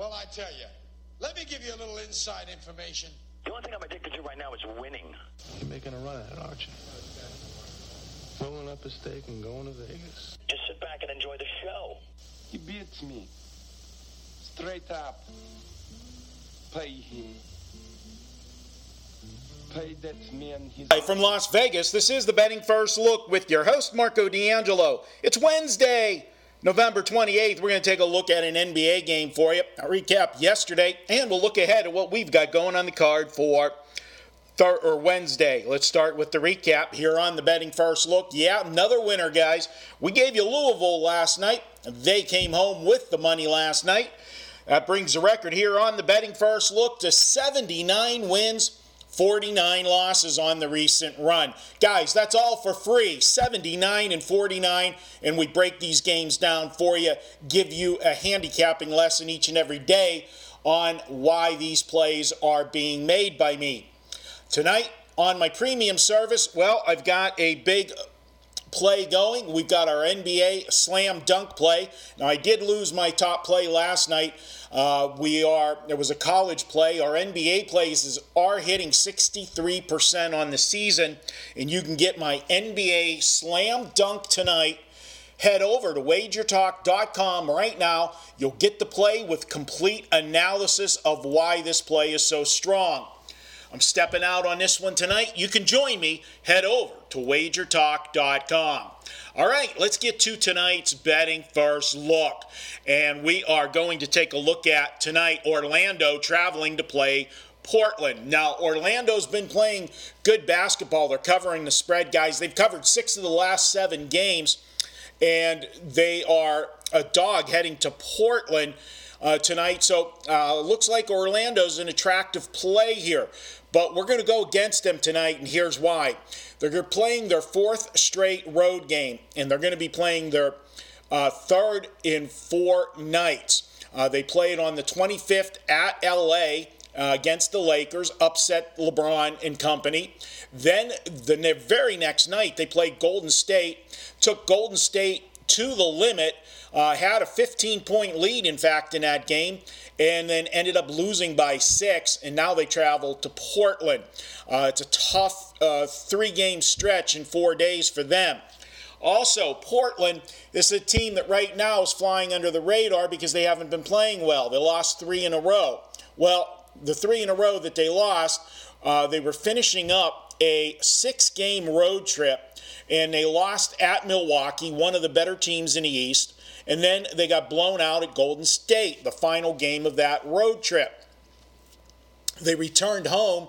Well, I tell you, let me give you a little inside information. The only thing I'm addicted to right now is winning. You're making a run at it, aren't you? Rolling up a stake and going to Vegas. Just sit back and enjoy the show. He beats me. Straight up. Pay him. Pay that man his... Hi from Las Vegas, this is the Betting First Look with your host, Marco D'Angelo. It's Wednesday, November 28th. We're going to take a look at an NBA game for you. I'll recap yesterday, and we'll look ahead at what we've got going on the card for thir- or Wednesday. Let's start with the recap here on the Betting First Look. Yeah, another winner, guys. We gave you Louisville last night. They came home with the money last night. That brings the record here on the Betting First Look to 79 wins. 49 losses on the recent run. Guys, that's all for free 79 and 49. And we break these games down for you, give you a handicapping lesson each and every day on why these plays are being made by me. Tonight on my premium service, well, I've got a big play going. We've got our NBA slam dunk play. Now, I did lose my top play last night. Uh, we are there was a college play. Our NBA plays is, are hitting 63% on the season, and you can get my NBA slam dunk tonight. Head over to wagertalk.com right now. You'll get the play with complete analysis of why this play is so strong. I'm stepping out on this one tonight. You can join me. Head over to wagertalk.com. All right, let's get to tonight's betting first look. And we are going to take a look at tonight Orlando traveling to play Portland. Now, Orlando's been playing good basketball. They're covering the spread, guys. They've covered six of the last seven games, and they are a dog heading to Portland. Uh, tonight. So uh, looks like Orlando's an attractive play here. But we're going to go against them tonight, and here's why. They're playing their fourth straight road game, and they're going to be playing their uh, third in four nights. Uh, they played on the 25th at LA uh, against the Lakers, upset LeBron and company. Then the very next night, they played Golden State, took Golden State to the limit uh, had a 15 point lead, in fact, in that game, and then ended up losing by six, and now they travel to Portland. Uh, it's a tough uh, three game stretch in four days for them. Also, Portland is a team that right now is flying under the radar because they haven't been playing well. They lost three in a row. Well, the three in a row that they lost, uh, they were finishing up a six game road trip and they lost at Milwaukee, one of the better teams in the East. And then they got blown out at Golden State, the final game of that road trip. They returned home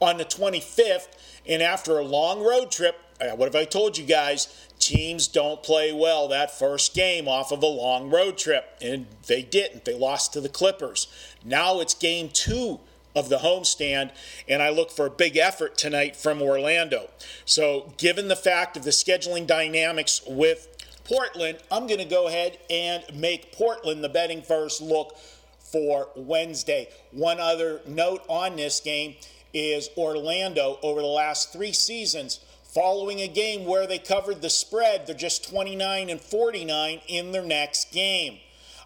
on the 25th, and after a long road trip, uh, what have I told you guys? Teams don't play well that first game off of a long road trip, and they didn't. They lost to the Clippers. Now it's game two of the homestand, and I look for a big effort tonight from Orlando. So, given the fact of the scheduling dynamics with Portland, I'm going to go ahead and make Portland the betting first look for Wednesday. One other note on this game is Orlando over the last three seasons. Following a game where they covered the spread, they're just 29 and 49 in their next game.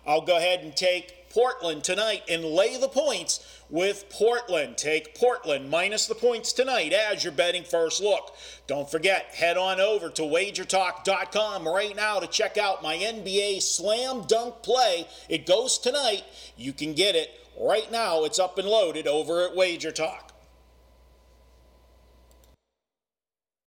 I'll go ahead and take Portland tonight and lay the points with Portland. Take Portland minus the points tonight as your betting first look. Don't forget, head on over to wagertalk.com right now to check out my NBA slam dunk play. It goes tonight. You can get it right now. It's up and loaded over at WagerTalk.